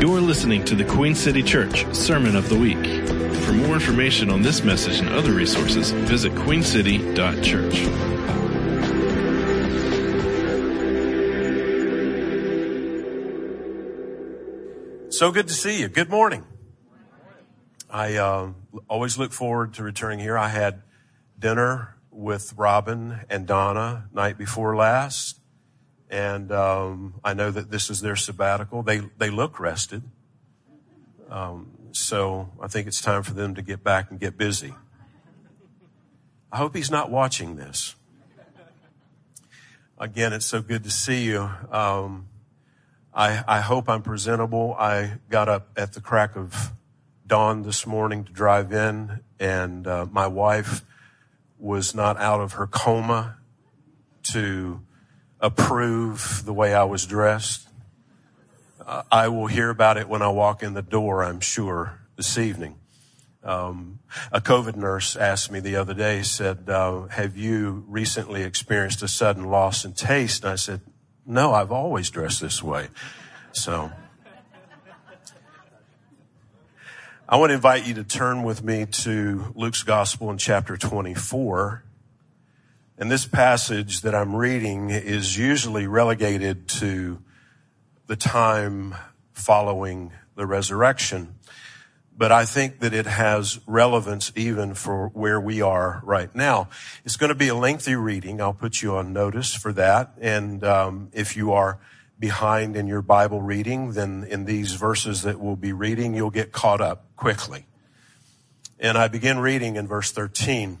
You're listening to the Queen City Church Sermon of the Week. For more information on this message and other resources, visit queencity.church. So good to see you. Good morning. I uh, always look forward to returning here. I had dinner with Robin and Donna night before last, and um, I know that this is their sabbatical. They they look rested, um, so I think it's time for them to get back and get busy. I hope he's not watching this. Again, it's so good to see you. Um, I, I hope I'm presentable. I got up at the crack of dawn this morning to drive in, and uh, my wife was not out of her coma to approve the way I was dressed. Uh, I will hear about it when I walk in the door, I'm sure, this evening. Um, a COVID nurse asked me the other day, said, uh, have you recently experienced a sudden loss in taste? And I said, no, I've always dressed this way. So I want to invite you to turn with me to Luke's gospel in chapter 24. And this passage that I'm reading is usually relegated to the time following the resurrection. But I think that it has relevance even for where we are right now. It's going to be a lengthy reading. I'll put you on notice for that. And um, if you are behind in your Bible reading, then in these verses that we'll be reading, you'll get caught up quickly. And I begin reading in verse 13.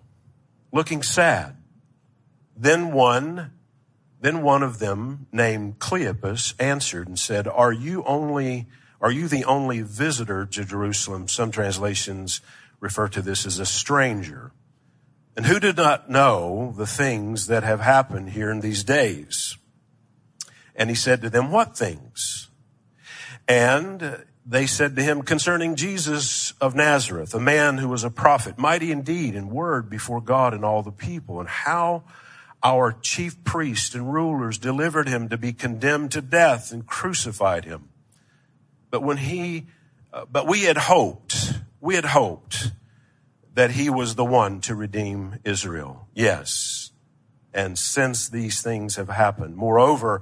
looking sad. Then one, then one of them named Cleopas answered and said, are you only, are you the only visitor to Jerusalem? Some translations refer to this as a stranger. And who did not know the things that have happened here in these days? And he said to them, what things? And they said to him concerning Jesus of Nazareth, a man who was a prophet, mighty indeed in word before God and all the people, and how our chief priests and rulers delivered him to be condemned to death and crucified him. But when he, uh, but we had hoped, we had hoped that he was the one to redeem Israel. Yes. And since these things have happened, moreover,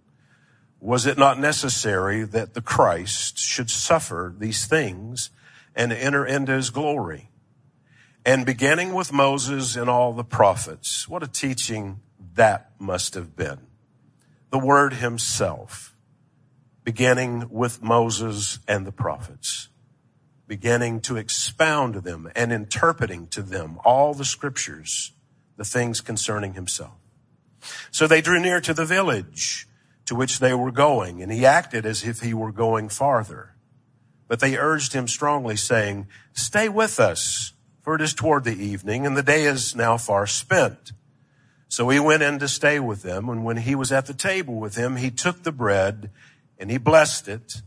was it not necessary that the Christ should suffer these things and enter into his glory? And beginning with Moses and all the prophets, what a teaching that must have been. The word himself, beginning with Moses and the prophets, beginning to expound to them and interpreting to them all the scriptures, the things concerning himself. So they drew near to the village to which they were going, and he acted as if he were going farther. But they urged him strongly, saying, Stay with us, for it is toward the evening, and the day is now far spent. So he went in to stay with them, and when he was at the table with them, he took the bread, and he blessed it,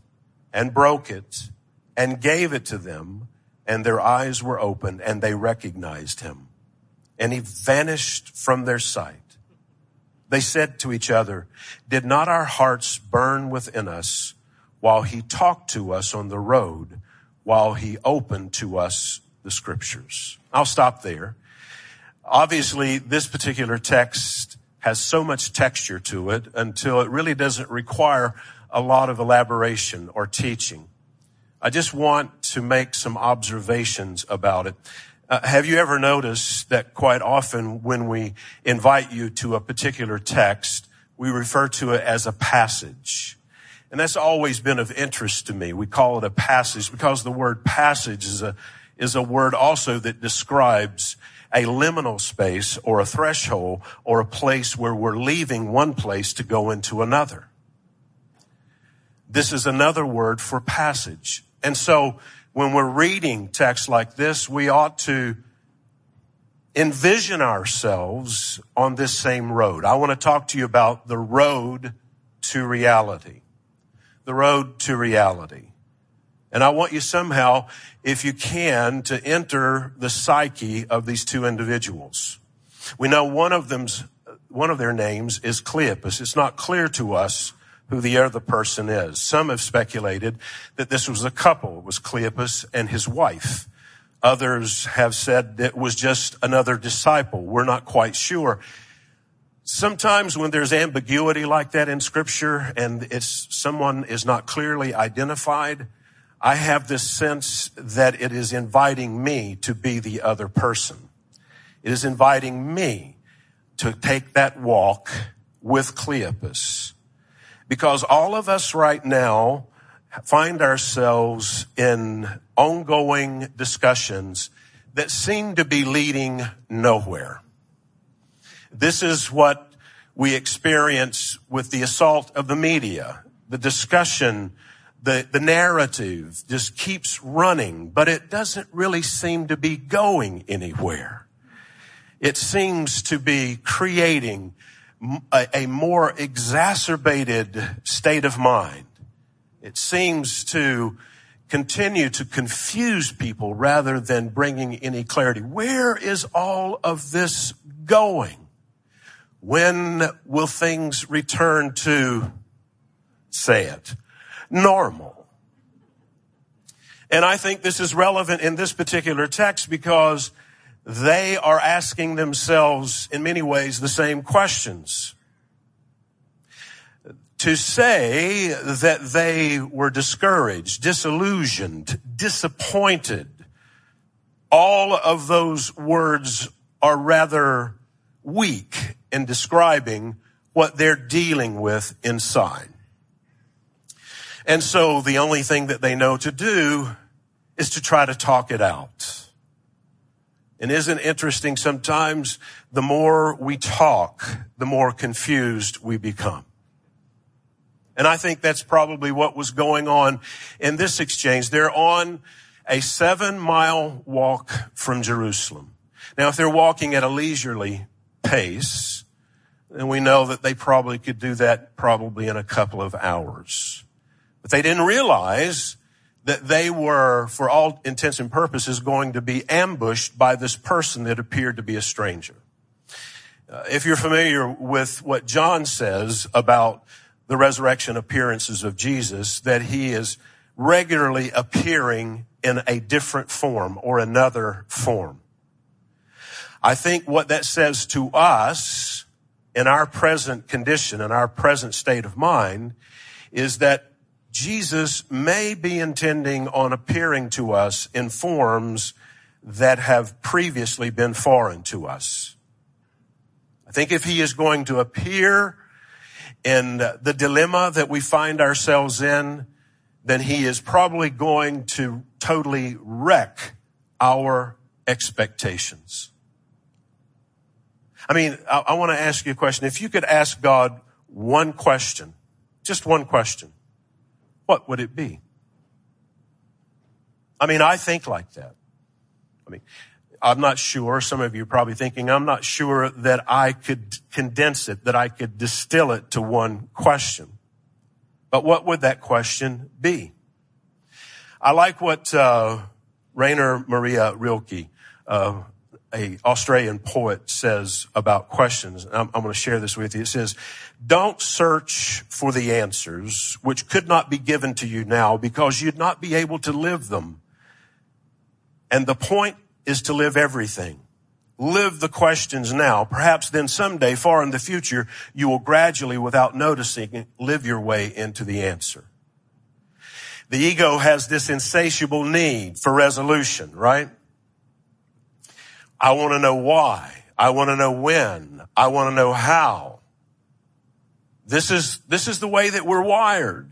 and broke it, and gave it to them, and their eyes were opened, and they recognized him. And he vanished from their sight. They said to each other, did not our hearts burn within us while he talked to us on the road, while he opened to us the scriptures? I'll stop there. Obviously, this particular text has so much texture to it until it really doesn't require a lot of elaboration or teaching. I just want to make some observations about it. Uh, have you ever noticed that quite often when we invite you to a particular text, we refer to it as a passage? And that's always been of interest to me. We call it a passage because the word passage is a, is a word also that describes a liminal space or a threshold or a place where we're leaving one place to go into another. This is another word for passage. And so when we're reading texts like this, we ought to envision ourselves on this same road. I want to talk to you about the road to reality. The road to reality. And I want you somehow, if you can, to enter the psyche of these two individuals. We know one of them's, one of their names is Cleopas. It's not clear to us who the other person is. Some have speculated that this was a couple. It was Cleopas and his wife. Others have said it was just another disciple. We're not quite sure. Sometimes when there's ambiguity like that in scripture and it's someone is not clearly identified, I have this sense that it is inviting me to be the other person. It is inviting me to take that walk with Cleopas. Because all of us right now find ourselves in ongoing discussions that seem to be leading nowhere. This is what we experience with the assault of the media, the discussion the, the narrative just keeps running, but it doesn't really seem to be going anywhere. It seems to be creating a, more exacerbated state of mind. It seems to continue to confuse people rather than bringing any clarity. Where is all of this going? When will things return to, say it, normal. And I think this is relevant in this particular text because they are asking themselves in many ways the same questions. To say that they were discouraged, disillusioned, disappointed, all of those words are rather weak in describing what they're dealing with inside. And so the only thing that they know to do is to try to talk it out. And isn't interesting sometimes the more we talk, the more confused we become. And I think that's probably what was going on in this exchange. They're on a seven mile walk from Jerusalem. Now, if they're walking at a leisurely pace, then we know that they probably could do that probably in a couple of hours. But they didn't realize that they were, for all intents and purposes, going to be ambushed by this person that appeared to be a stranger. Uh, if you're familiar with what John says about the resurrection appearances of Jesus, that he is regularly appearing in a different form or another form. I think what that says to us in our present condition, in our present state of mind, is that Jesus may be intending on appearing to us in forms that have previously been foreign to us. I think if he is going to appear in the dilemma that we find ourselves in, then he is probably going to totally wreck our expectations. I mean, I, I want to ask you a question. If you could ask God one question, just one question, what would it be? I mean, I think like that. I mean, I'm not sure. Some of you are probably thinking, I'm not sure that I could condense it, that I could distill it to one question. But what would that question be? I like what uh, Rainer Maria Rilke, uh, a Australian poet says about questions. I'm, I'm going to share this with you. It says, don't search for the answers which could not be given to you now because you'd not be able to live them. And the point is to live everything. Live the questions now. Perhaps then someday, far in the future, you will gradually, without noticing, live your way into the answer. The ego has this insatiable need for resolution, right? I want to know why. I want to know when. I want to know how. This is, this is the way that we're wired.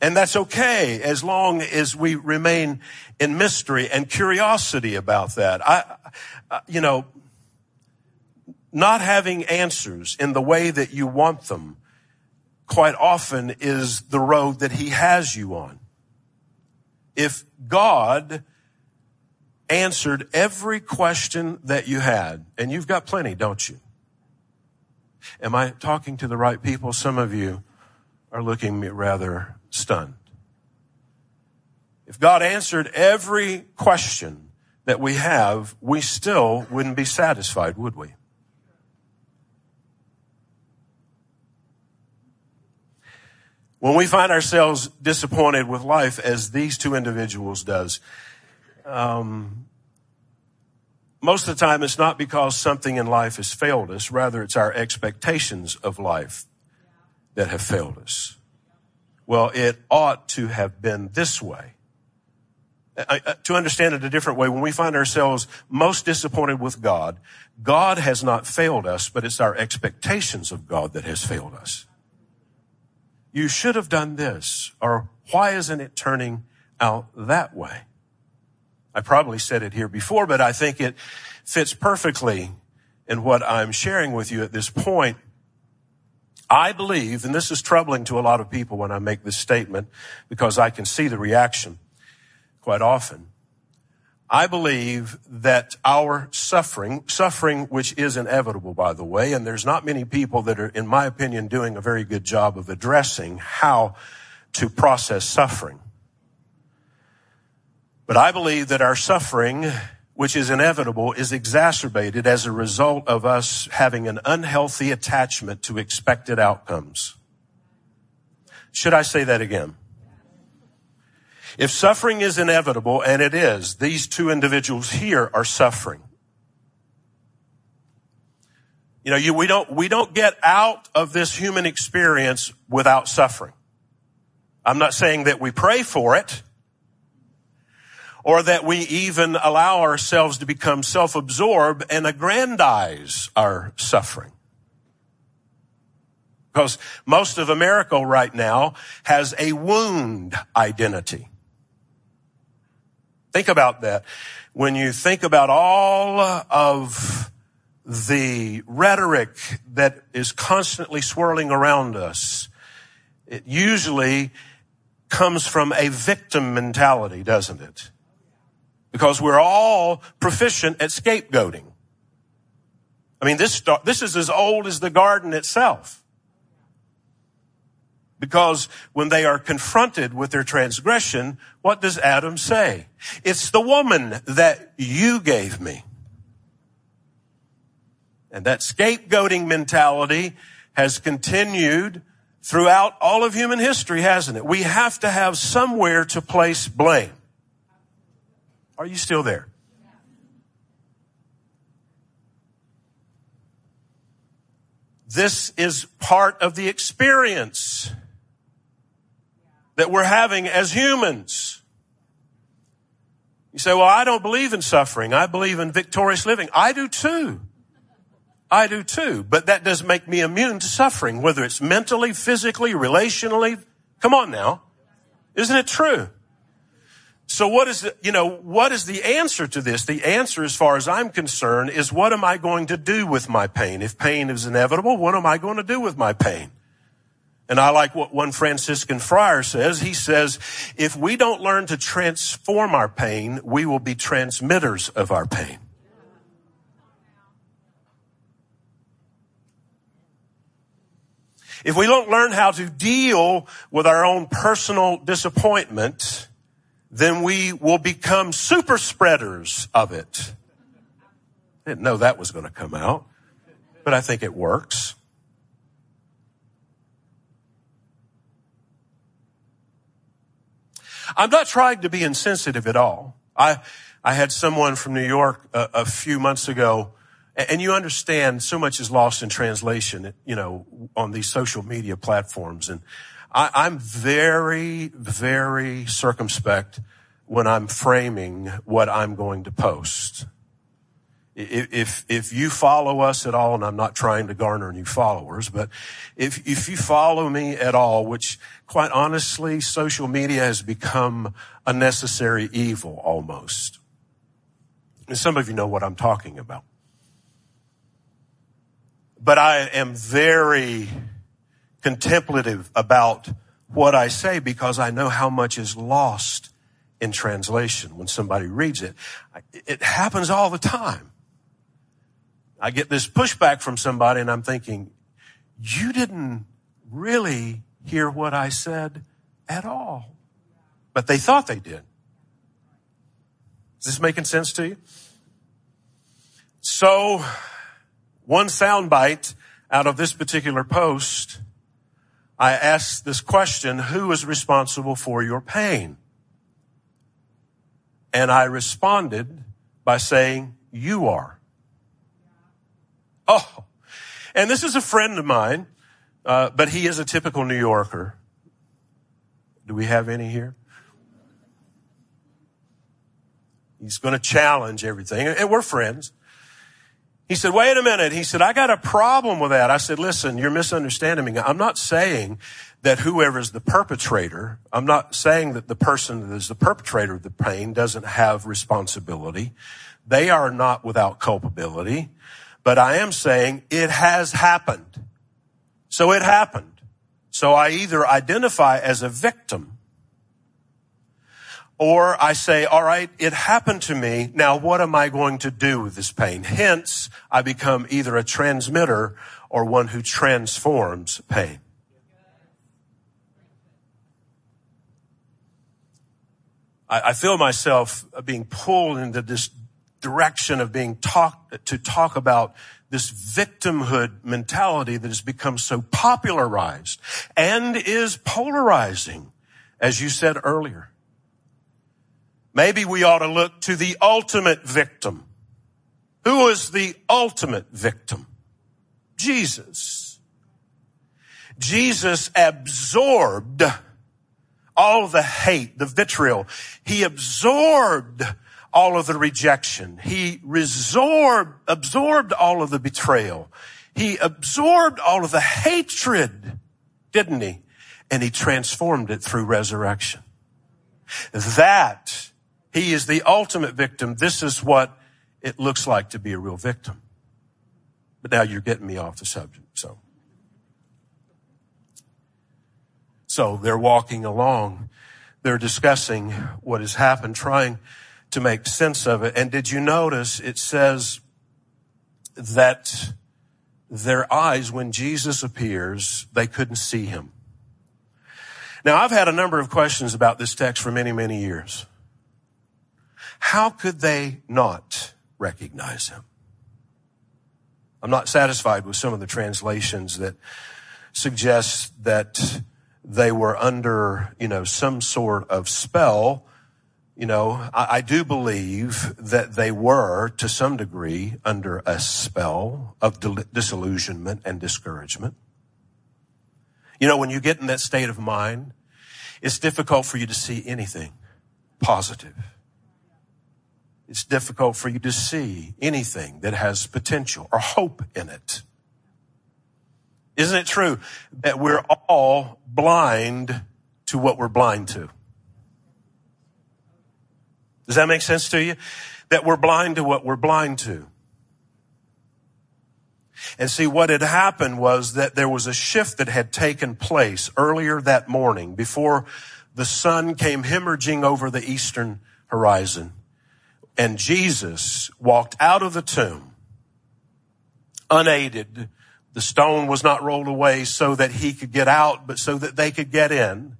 And that's okay as long as we remain in mystery and curiosity about that. I, you know, not having answers in the way that you want them quite often is the road that he has you on. If God answered every question that you had, and you've got plenty, don't you? Am I talking to the right people? Some of you are looking rather stunned. If God answered every question that we have, we still wouldn't be satisfied, would we? When we find ourselves disappointed with life, as these two individuals does, um, most of the time it's not because something in life has failed us. Rather, it's our expectations of life that have failed us. Well, it ought to have been this way. to understand it a different way, when we find ourselves most disappointed with God, God has not failed us, but it's our expectations of God that has failed us. You should have done this, or why isn't it turning out that way? I probably said it here before, but I think it fits perfectly in what I'm sharing with you at this point. I believe, and this is troubling to a lot of people when I make this statement because I can see the reaction quite often. I believe that our suffering, suffering which is inevitable by the way, and there's not many people that are, in my opinion, doing a very good job of addressing how to process suffering. But I believe that our suffering, which is inevitable, is exacerbated as a result of us having an unhealthy attachment to expected outcomes. Should I say that again? If suffering is inevitable, and it is, these two individuals here are suffering. You know, you, we don't, we don't get out of this human experience without suffering. I'm not saying that we pray for it or that we even allow ourselves to become self-absorbed and aggrandize our suffering. Because most of America right now has a wound identity. Think about that. When you think about all of the rhetoric that is constantly swirling around us, it usually comes from a victim mentality, doesn't it? Because we're all proficient at scapegoating. I mean, this, this is as old as the garden itself. Because when they are confronted with their transgression, what does Adam say? It's the woman that you gave me. And that scapegoating mentality has continued throughout all of human history, hasn't it? We have to have somewhere to place blame. Are you still there? This is part of the experience that we're having as humans. You say, well, I don't believe in suffering. I believe in victorious living. I do too. I do too. But that doesn't make me immune to suffering, whether it's mentally, physically, relationally. Come on now. Isn't it true? So what is the, you know, what is the answer to this? The answer, as far as I'm concerned, is what am I going to do with my pain? If pain is inevitable, what am I going to do with my pain? And I like what one Franciscan friar says. He says, if we don't learn to transform our pain, we will be transmitters of our pain. If we don't learn how to deal with our own personal disappointment, then we will become super spreaders of it. I didn't know that was going to come out, but I think it works. I'm not trying to be insensitive at all. I, I had someone from New York a, a few months ago and you understand so much is lost in translation, you know, on these social media platforms. And I, am very, very circumspect when I'm framing what I'm going to post. If, if you follow us at all, and I'm not trying to garner new followers, but if, if you follow me at all, which quite honestly, social media has become a necessary evil almost. And some of you know what I'm talking about. But I am very contemplative about what I say because I know how much is lost in translation when somebody reads it. It happens all the time. I get this pushback from somebody and I'm thinking, you didn't really hear what I said at all. But they thought they did. Is this making sense to you? So, one soundbite out of this particular post, I asked this question, who is responsible for your pain? And I responded by saying, you are. Oh, and this is a friend of mine, uh, but he is a typical New Yorker. Do we have any here? He's going to challenge everything, and we're friends. He said, wait a minute. He said, I got a problem with that. I said, listen, you're misunderstanding me. I'm not saying that whoever is the perpetrator, I'm not saying that the person that is the perpetrator of the pain doesn't have responsibility. They are not without culpability. But I am saying it has happened. So it happened. So I either identify as a victim or I say, all right, it happened to me. Now what am I going to do with this pain? Hence, I become either a transmitter or one who transforms pain. I, feel myself being pulled into this direction of being talked to talk about this victimhood mentality that has become so popularized and is polarizing, as you said earlier. Maybe we ought to look to the ultimate victim. Who was the ultimate victim? Jesus. Jesus absorbed all the hate, the vitriol. He absorbed all of the rejection. He resorbed, absorbed all of the betrayal. He absorbed all of the hatred, didn't he? And he transformed it through resurrection. That, he is the ultimate victim. This is what it looks like to be a real victim. But now you're getting me off the subject, so. So they're walking along. They're discussing what has happened, trying to make sense of it. And did you notice it says that their eyes, when Jesus appears, they couldn't see him. Now I've had a number of questions about this text for many, many years. How could they not recognize him? I'm not satisfied with some of the translations that suggest that they were under, you know, some sort of spell you know, I, I, do believe that they were to some degree under a spell of disillusionment and discouragement. You know, when you get in that state of mind, it's difficult for you to see anything positive. It's difficult for you to see anything that has potential or hope in it. Isn't it true that we're all blind to what we're blind to? Does that make sense to you? That we're blind to what we're blind to. And see, what had happened was that there was a shift that had taken place earlier that morning before the sun came hemorrhaging over the eastern horizon. And Jesus walked out of the tomb unaided. The stone was not rolled away so that he could get out, but so that they could get in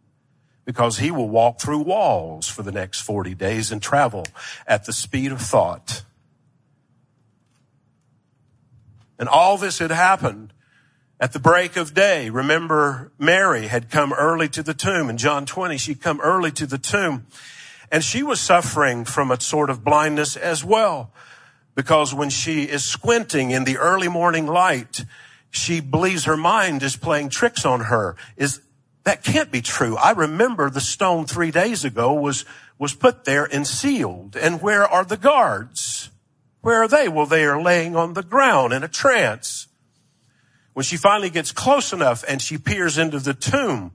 because he will walk through walls for the next 40 days and travel at the speed of thought. And all this had happened at the break of day. Remember, Mary had come early to the tomb in John 20. She'd come early to the tomb and she was suffering from a sort of blindness as well. Because when she is squinting in the early morning light, she believes her mind is playing tricks on her. Is that can't be true. I remember the stone three days ago was, was put there and sealed. And where are the guards? Where are they? Well, they are laying on the ground in a trance. When she finally gets close enough and she peers into the tomb,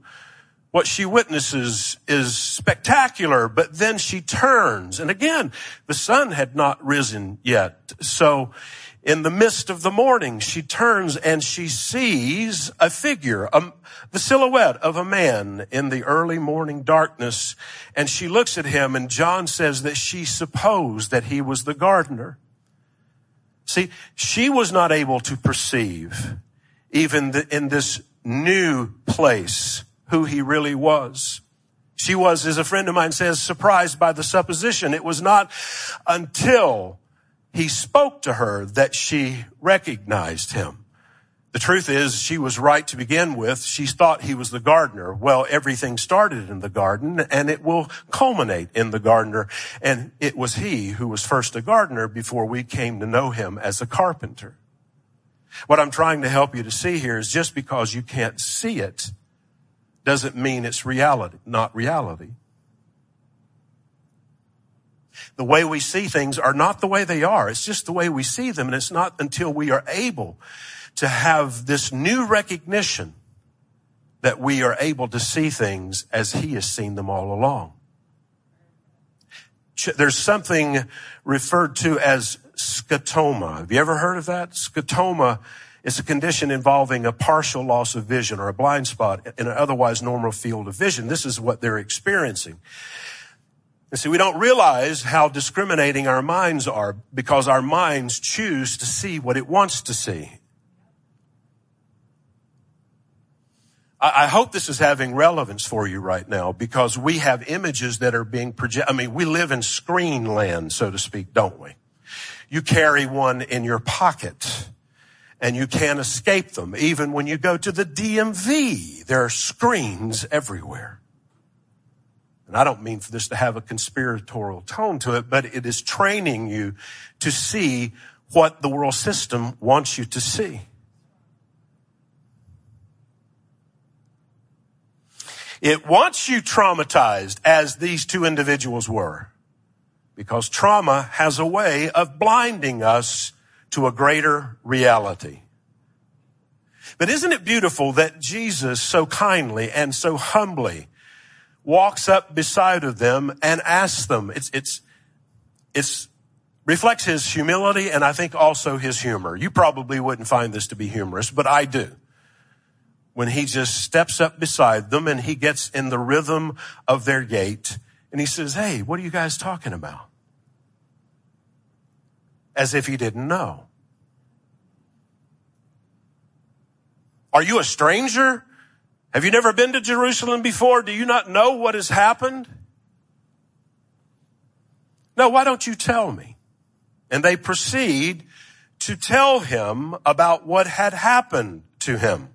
what she witnesses is spectacular, but then she turns. And again, the sun had not risen yet. So in the midst of the morning, she turns and she sees a figure, a, the silhouette of a man in the early morning darkness. And she looks at him and John says that she supposed that he was the gardener. See, she was not able to perceive even the, in this new place who he really was. She was, as a friend of mine says, surprised by the supposition. It was not until he spoke to her that she recognized him. The truth is, she was right to begin with. She thought he was the gardener. Well, everything started in the garden and it will culminate in the gardener. And it was he who was first a gardener before we came to know him as a carpenter. What I'm trying to help you to see here is just because you can't see it doesn't mean it's reality, not reality. The way we see things are not the way they are. It's just the way we see them. And it's not until we are able to have this new recognition that we are able to see things as he has seen them all along. There's something referred to as scotoma. Have you ever heard of that? Scotoma is a condition involving a partial loss of vision or a blind spot in an otherwise normal field of vision. This is what they're experiencing. And see, we don't realize how discriminating our minds are because our minds choose to see what it wants to see. I hope this is having relevance for you right now because we have images that are being projected. I mean, we live in screen land, so to speak, don't we? You carry one in your pocket and you can't escape them. Even when you go to the DMV, there are screens everywhere. And I don't mean for this to have a conspiratorial tone to it, but it is training you to see what the world system wants you to see. It wants you traumatized as these two individuals were because trauma has a way of blinding us to a greater reality. But isn't it beautiful that Jesus so kindly and so humbly walks up beside of them and asks them, it's, it's, it's reflects his humility and I think also his humor. You probably wouldn't find this to be humorous, but I do when he just steps up beside them and he gets in the rhythm of their gait and he says, Hey, what are you guys talking about? As if he didn't know. Are you a stranger? Have you never been to Jerusalem before? Do you not know what has happened? No, why don't you tell me? And they proceed to tell him about what had happened to him.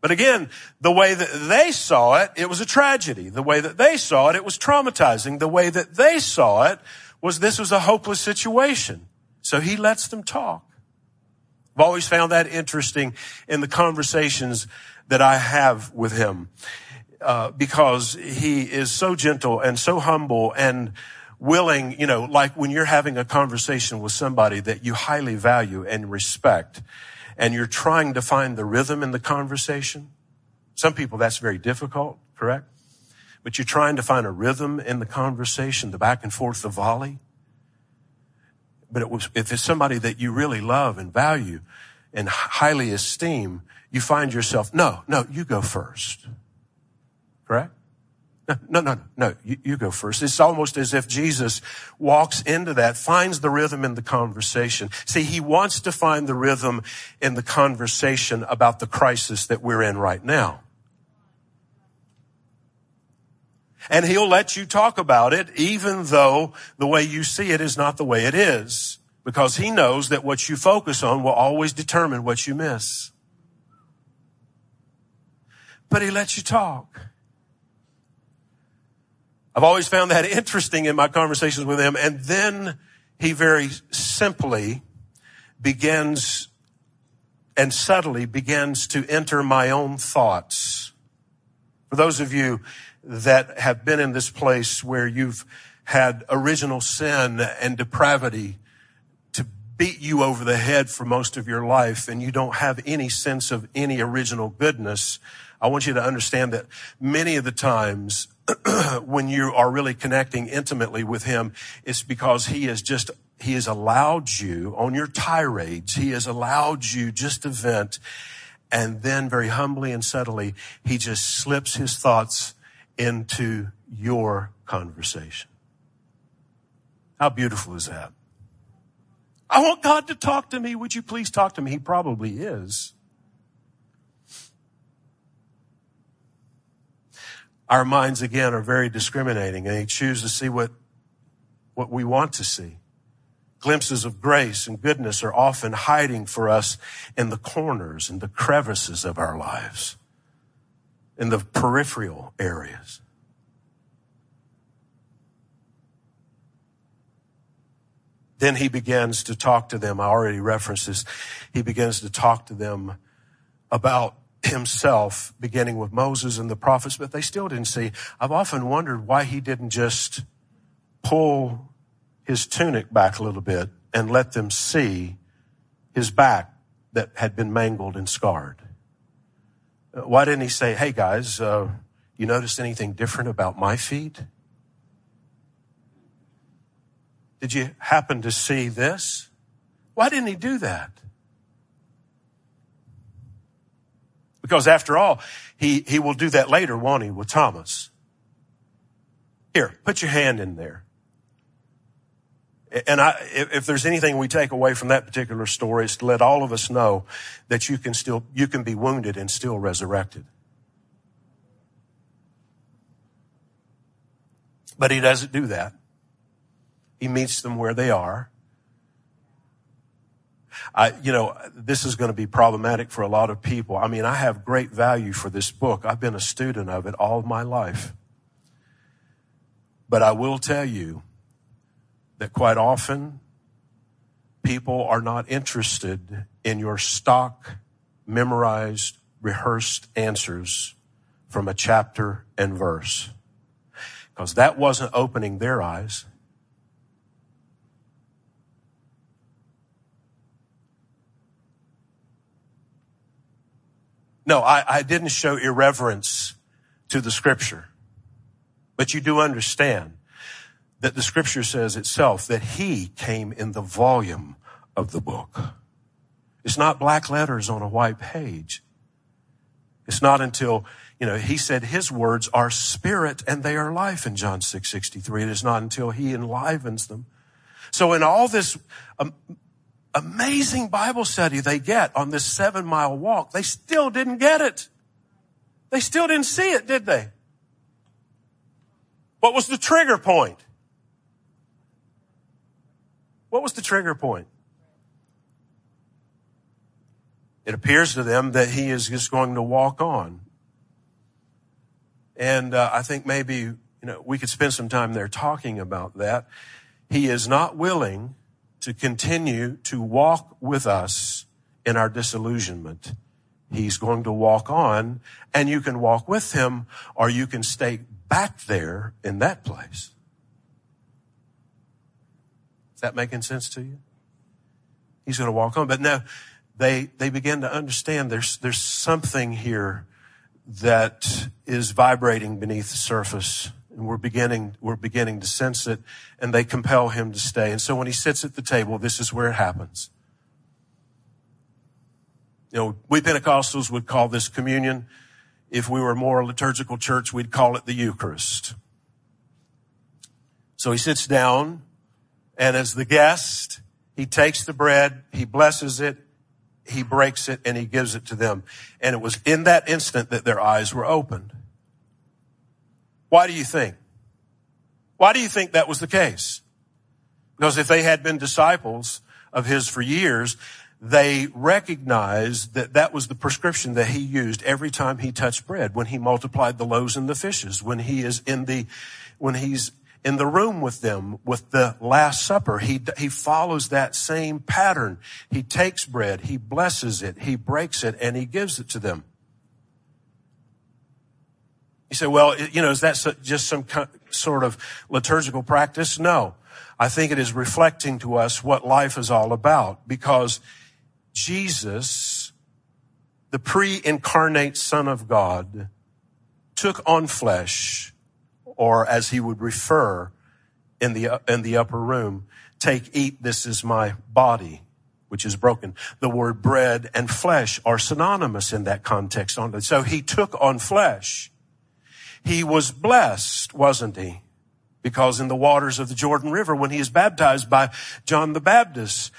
But again, the way that they saw it, it was a tragedy. The way that they saw it, it was traumatizing. The way that they saw it was this was a hopeless situation. So he lets them talk. I've always found that interesting in the conversations that I have with him. Uh, because he is so gentle and so humble and willing, you know, like when you're having a conversation with somebody that you highly value and respect and you're trying to find the rhythm in the conversation. Some people that's very difficult, correct? But you're trying to find a rhythm in the conversation, the back and forth, the volley. But it was, if it's somebody that you really love and value and highly esteem, you find yourself, no, no, you go first. Correct? No, no, no, no. You, you, go first. It's almost as if Jesus walks into that, finds the rhythm in the conversation. See, he wants to find the rhythm in the conversation about the crisis that we're in right now. And he'll let you talk about it, even though the way you see it is not the way it is. Because he knows that what you focus on will always determine what you miss. But he lets you talk. I've always found that interesting in my conversations with him. And then he very simply begins and subtly begins to enter my own thoughts. For those of you that have been in this place where you've had original sin and depravity to beat you over the head for most of your life and you don't have any sense of any original goodness, I want you to understand that many of the times when you are really connecting intimately with him, it's because he has just, he has allowed you on your tirades. He has allowed you just to vent. And then very humbly and subtly, he just slips his thoughts into your conversation. How beautiful is that? I want God to talk to me. Would you please talk to me? He probably is. Our minds again are very discriminating and they choose to see what, what we want to see. Glimpses of grace and goodness are often hiding for us in the corners and the crevices of our lives, in the peripheral areas. Then he begins to talk to them. I already referenced this. He begins to talk to them about himself, beginning with Moses and the prophets, but they still didn't see. I've often wondered why he didn't just pull his tunic back a little bit and let them see his back that had been mangled and scarred. Why didn't he say, hey guys, uh, you noticed anything different about my feet? Did you happen to see this? Why didn't he do that? Because after all, he, he will do that later, won't he, with Thomas? Here, put your hand in there. And I, if, there's anything we take away from that particular story, it's to let all of us know that you can still, you can be wounded and still resurrected. But he doesn't do that. He meets them where they are. I, you know, this is going to be problematic for a lot of people. I mean, I have great value for this book. I've been a student of it all my life. But I will tell you that quite often people are not interested in your stock, memorized, rehearsed answers from a chapter and verse. Because that wasn't opening their eyes. No, I, I didn't show irreverence to the scripture. But you do understand that the scripture says itself that he came in the volume of the book. It's not black letters on a white page. It's not until, you know, he said his words are spirit and they are life in John 6, 63. It is not until he enlivens them. So in all this um, amazing Bible study they get on this seven mile walk, they still didn't get it. They still didn't see it, did they? What was the trigger point? What was the trigger point? It appears to them that he is just going to walk on. And uh, I think maybe, you know, we could spend some time there talking about that. He is not willing to continue to walk with us in our disillusionment. He's going to walk on and you can walk with him or you can stay back there in that place. Is that making sense to you? He's going to walk on. But now they, they begin to understand there's, there's something here that is vibrating beneath the surface and we're beginning, we're beginning to sense it and they compel him to stay. And so when he sits at the table, this is where it happens. You know, we Pentecostals would call this communion. If we were a more liturgical church, we'd call it the Eucharist. So he sits down and as the guest, he takes the bread, he blesses it, he breaks it, and he gives it to them. And it was in that instant that their eyes were opened. Why do you think? Why do you think that was the case? Because if they had been disciples of his for years, they recognized that that was the prescription that he used every time he touched bread, when he multiplied the loaves and the fishes, when he is in the, when he's in the room with them with the Last Supper. He, he follows that same pattern. He takes bread, he blesses it, he breaks it, and he gives it to them. You say, well, you know, is that just some sort of liturgical practice? No. I think it is reflecting to us what life is all about because Jesus, the pre-incarnate Son of God, took on flesh, or as he would refer in the, in the upper room, take, eat, this is my body, which is broken. The word bread and flesh are synonymous in that context. So he took on flesh. He was blessed, wasn't he? because in the waters of the Jordan River, when he is baptized by John the Baptist,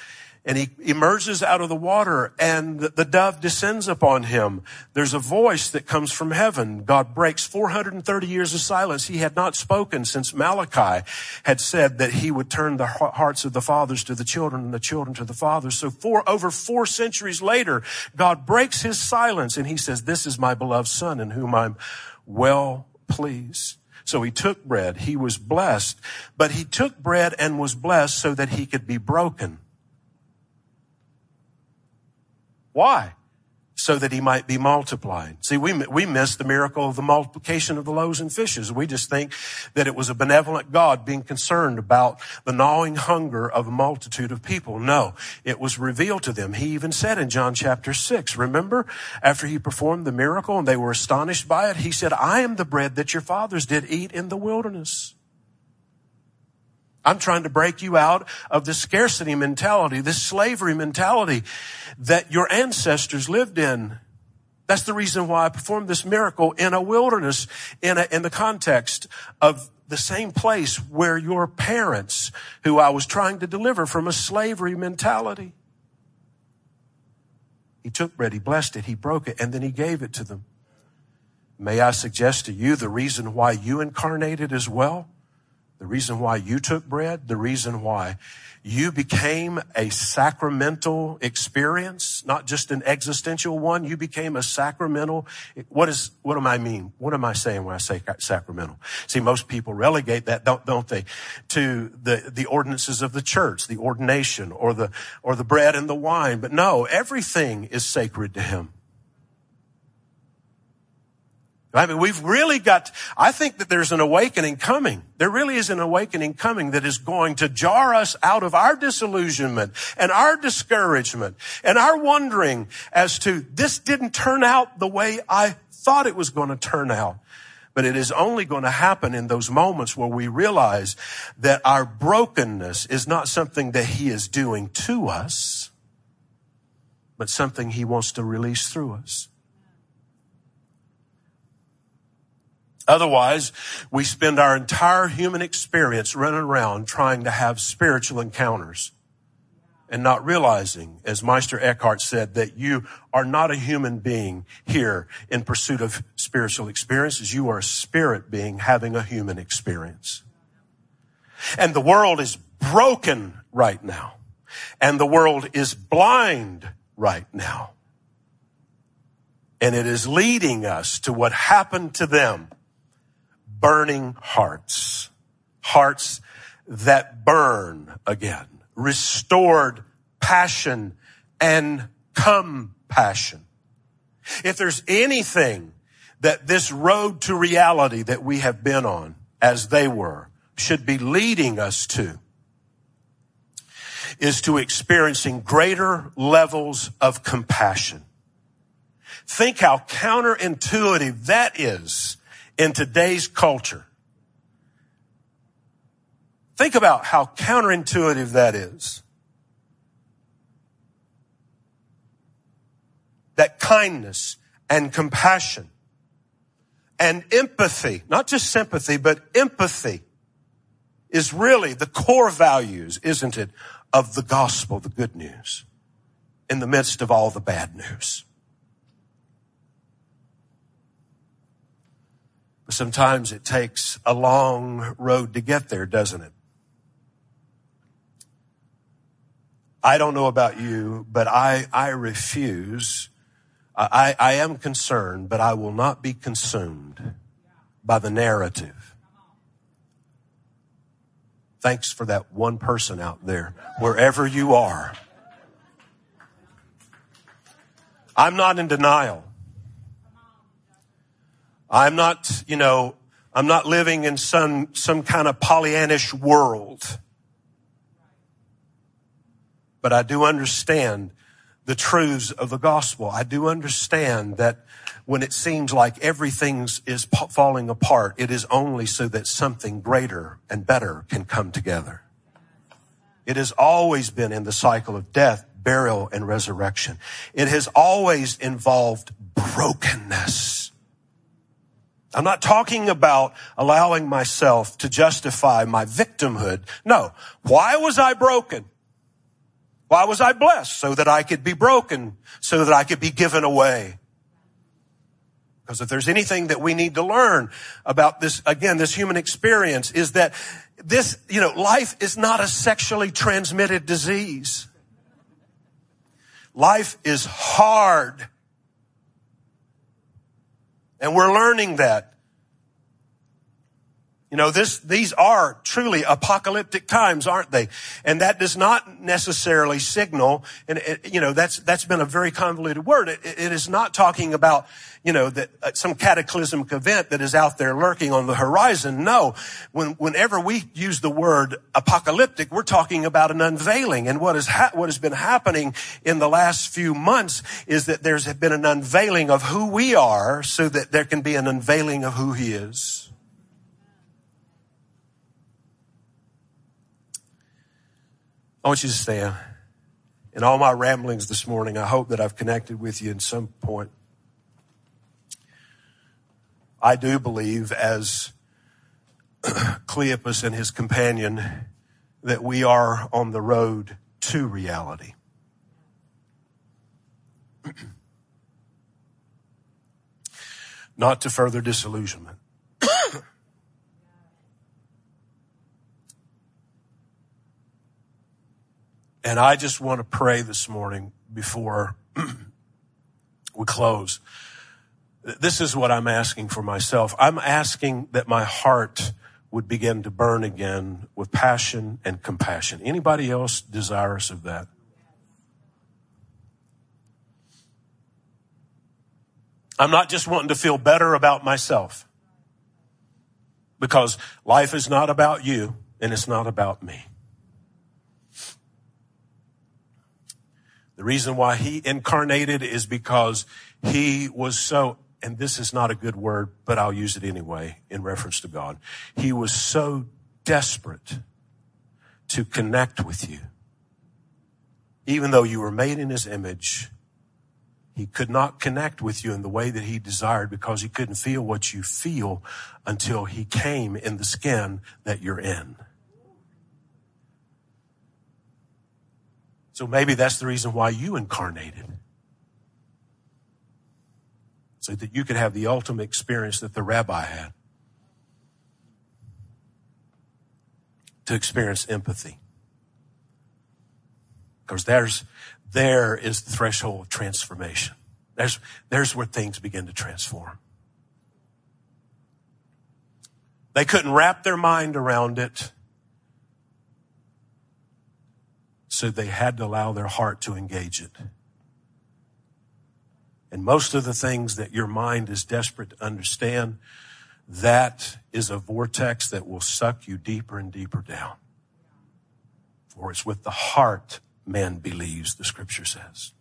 and he emerges out of the water and the dove descends upon him. There's a voice that comes from heaven. God breaks 430 years of silence. He had not spoken since Malachi had said that he would turn the hearts of the fathers to the children and the children to the fathers. So four, over four centuries later, God breaks his silence and he says, this is my beloved son in whom I'm well pleased. So he took bread. He was blessed, but he took bread and was blessed so that he could be broken. Why? so that he might be multiplied. See, we, we miss the miracle of the multiplication of the loaves and fishes. We just think that it was a benevolent God being concerned about the gnawing hunger of a multitude of people. No, it was revealed to them. He even said in John chapter six, remember after he performed the miracle and they were astonished by it, he said, I am the bread that your fathers did eat in the wilderness. I'm trying to break you out of the scarcity mentality, this slavery mentality that your ancestors lived in. That's the reason why I performed this miracle in a wilderness, in, a, in the context of the same place where your parents, who I was trying to deliver from a slavery mentality. He took bread, he blessed it, he broke it, and then he gave it to them. May I suggest to you the reason why you incarnated as well? The reason why you took bread, the reason why you became a sacramental experience, not just an existential one. You became a sacramental. What is, what am I mean? What am I saying when I say sacramental? See, most people relegate that, don't, don't they, to the, the ordinances of the church, the ordination or the, or the bread and the wine. But no, everything is sacred to him. I mean, we've really got, I think that there's an awakening coming. There really is an awakening coming that is going to jar us out of our disillusionment and our discouragement and our wondering as to this didn't turn out the way I thought it was going to turn out. But it is only going to happen in those moments where we realize that our brokenness is not something that he is doing to us, but something he wants to release through us. Otherwise, we spend our entire human experience running around trying to have spiritual encounters and not realizing, as Meister Eckhart said, that you are not a human being here in pursuit of spiritual experiences. You are a spirit being having a human experience. And the world is broken right now. And the world is blind right now. And it is leading us to what happened to them burning hearts, hearts that burn again, restored passion and compassion. If there's anything that this road to reality that we have been on, as they were, should be leading us to, is to experiencing greater levels of compassion. Think how counterintuitive that is in today's culture. Think about how counterintuitive that is. That kindness and compassion and empathy, not just sympathy, but empathy is really the core values, isn't it, of the gospel, the good news, in the midst of all the bad news. Sometimes it takes a long road to get there, doesn't it? I don't know about you, but I, I refuse. I, I am concerned, but I will not be consumed by the narrative Thanks for that one person out there, wherever you are. I'm not in denial. I'm not, you know, I'm not living in some, some kind of Pollyannish world. But I do understand the truths of the gospel. I do understand that when it seems like everything is falling apart, it is only so that something greater and better can come together. It has always been in the cycle of death, burial, and resurrection. It has always involved brokenness. I'm not talking about allowing myself to justify my victimhood. No. Why was I broken? Why was I blessed? So that I could be broken, so that I could be given away. Because if there's anything that we need to learn about this, again, this human experience is that this, you know, life is not a sexually transmitted disease. Life is hard. And we're learning that. You know, this, these are truly apocalyptic times, aren't they? And that does not necessarily signal, and it, you know, that's, that's been a very convoluted word. It, it is not talking about, you know, that uh, some cataclysmic event that is out there lurking on the horizon. No. When, whenever we use the word apocalyptic, we're talking about an unveiling. And what is ha- what has been happening in the last few months is that there's been an unveiling of who we are so that there can be an unveiling of who he is. I want you to stand. In all my ramblings this morning, I hope that I've connected with you in some point. I do believe, as Cleopas and his companion, that we are on the road to reality. Not to further disillusionment. And I just want to pray this morning before we close. This is what I'm asking for myself. I'm asking that my heart would begin to burn again with passion and compassion. Anybody else desirous of that? I'm not just wanting to feel better about myself because life is not about you and it's not about me. The reason why he incarnated is because he was so, and this is not a good word, but I'll use it anyway in reference to God. He was so desperate to connect with you. Even though you were made in his image, he could not connect with you in the way that he desired because he couldn't feel what you feel until he came in the skin that you're in. So maybe that's the reason why you incarnated. So that you could have the ultimate experience that the rabbi had. To experience empathy. Because there's, there is the threshold of transformation. There's, there's where things begin to transform. They couldn't wrap their mind around it. So they had to allow their heart to engage it. And most of the things that your mind is desperate to understand, that is a vortex that will suck you deeper and deeper down. For it's with the heart man believes, the scripture says.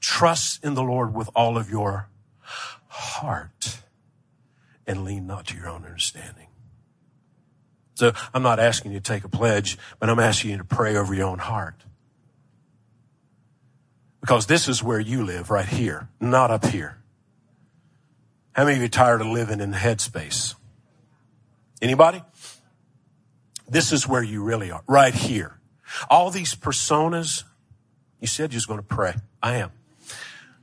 Trust in the Lord with all of your heart and lean not to your own understanding. So I'm not asking you to take a pledge, but I'm asking you to pray over your own heart. Because this is where you live, right here, not up here. How many of you are tired of living in the headspace? Anybody? This is where you really are, right here. All these personas, you said you was going to pray. I am.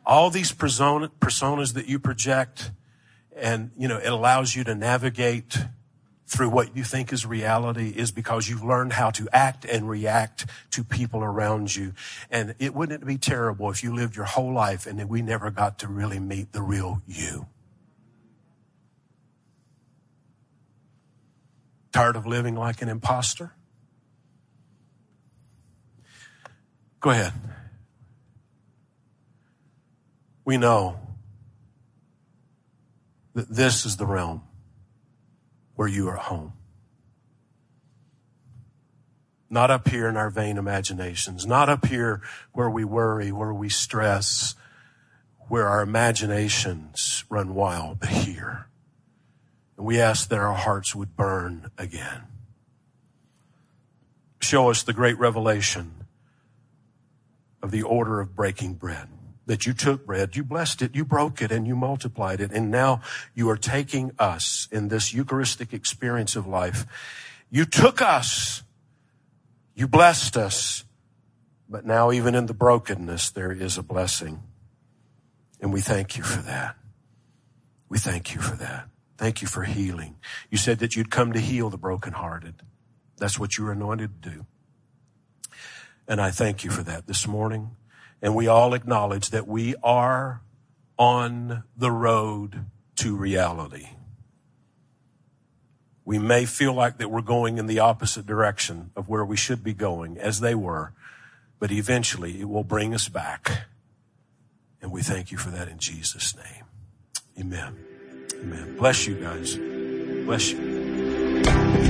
All these persona, personas that you project, and, you know, it allows you to navigate through what you think is reality is because you've learned how to act and react to people around you. And it wouldn't be terrible if you lived your whole life and we never got to really meet the real you. Tired of living like an impostor? Go ahead. We know that this is the realm where you are home. Not up here in our vain imaginations, not up here where we worry, where we stress, where our imaginations run wild, but here. And we ask that our hearts would burn again. Show us the great revelation of the order of breaking bread. That you took bread, you blessed it, you broke it, and you multiplied it. And now you are taking us in this Eucharistic experience of life. You took us you blessed us, but now even in the brokenness, there is a blessing. And we thank you for that. We thank you for that. Thank you for healing. You said that you'd come to heal the brokenhearted. That's what you were anointed to do. And I thank you for that this morning. And we all acknowledge that we are on the road to reality we may feel like that we're going in the opposite direction of where we should be going as they were, but eventually it will bring us back. And we thank you for that in Jesus' name. Amen. Amen. Bless you guys. Bless you.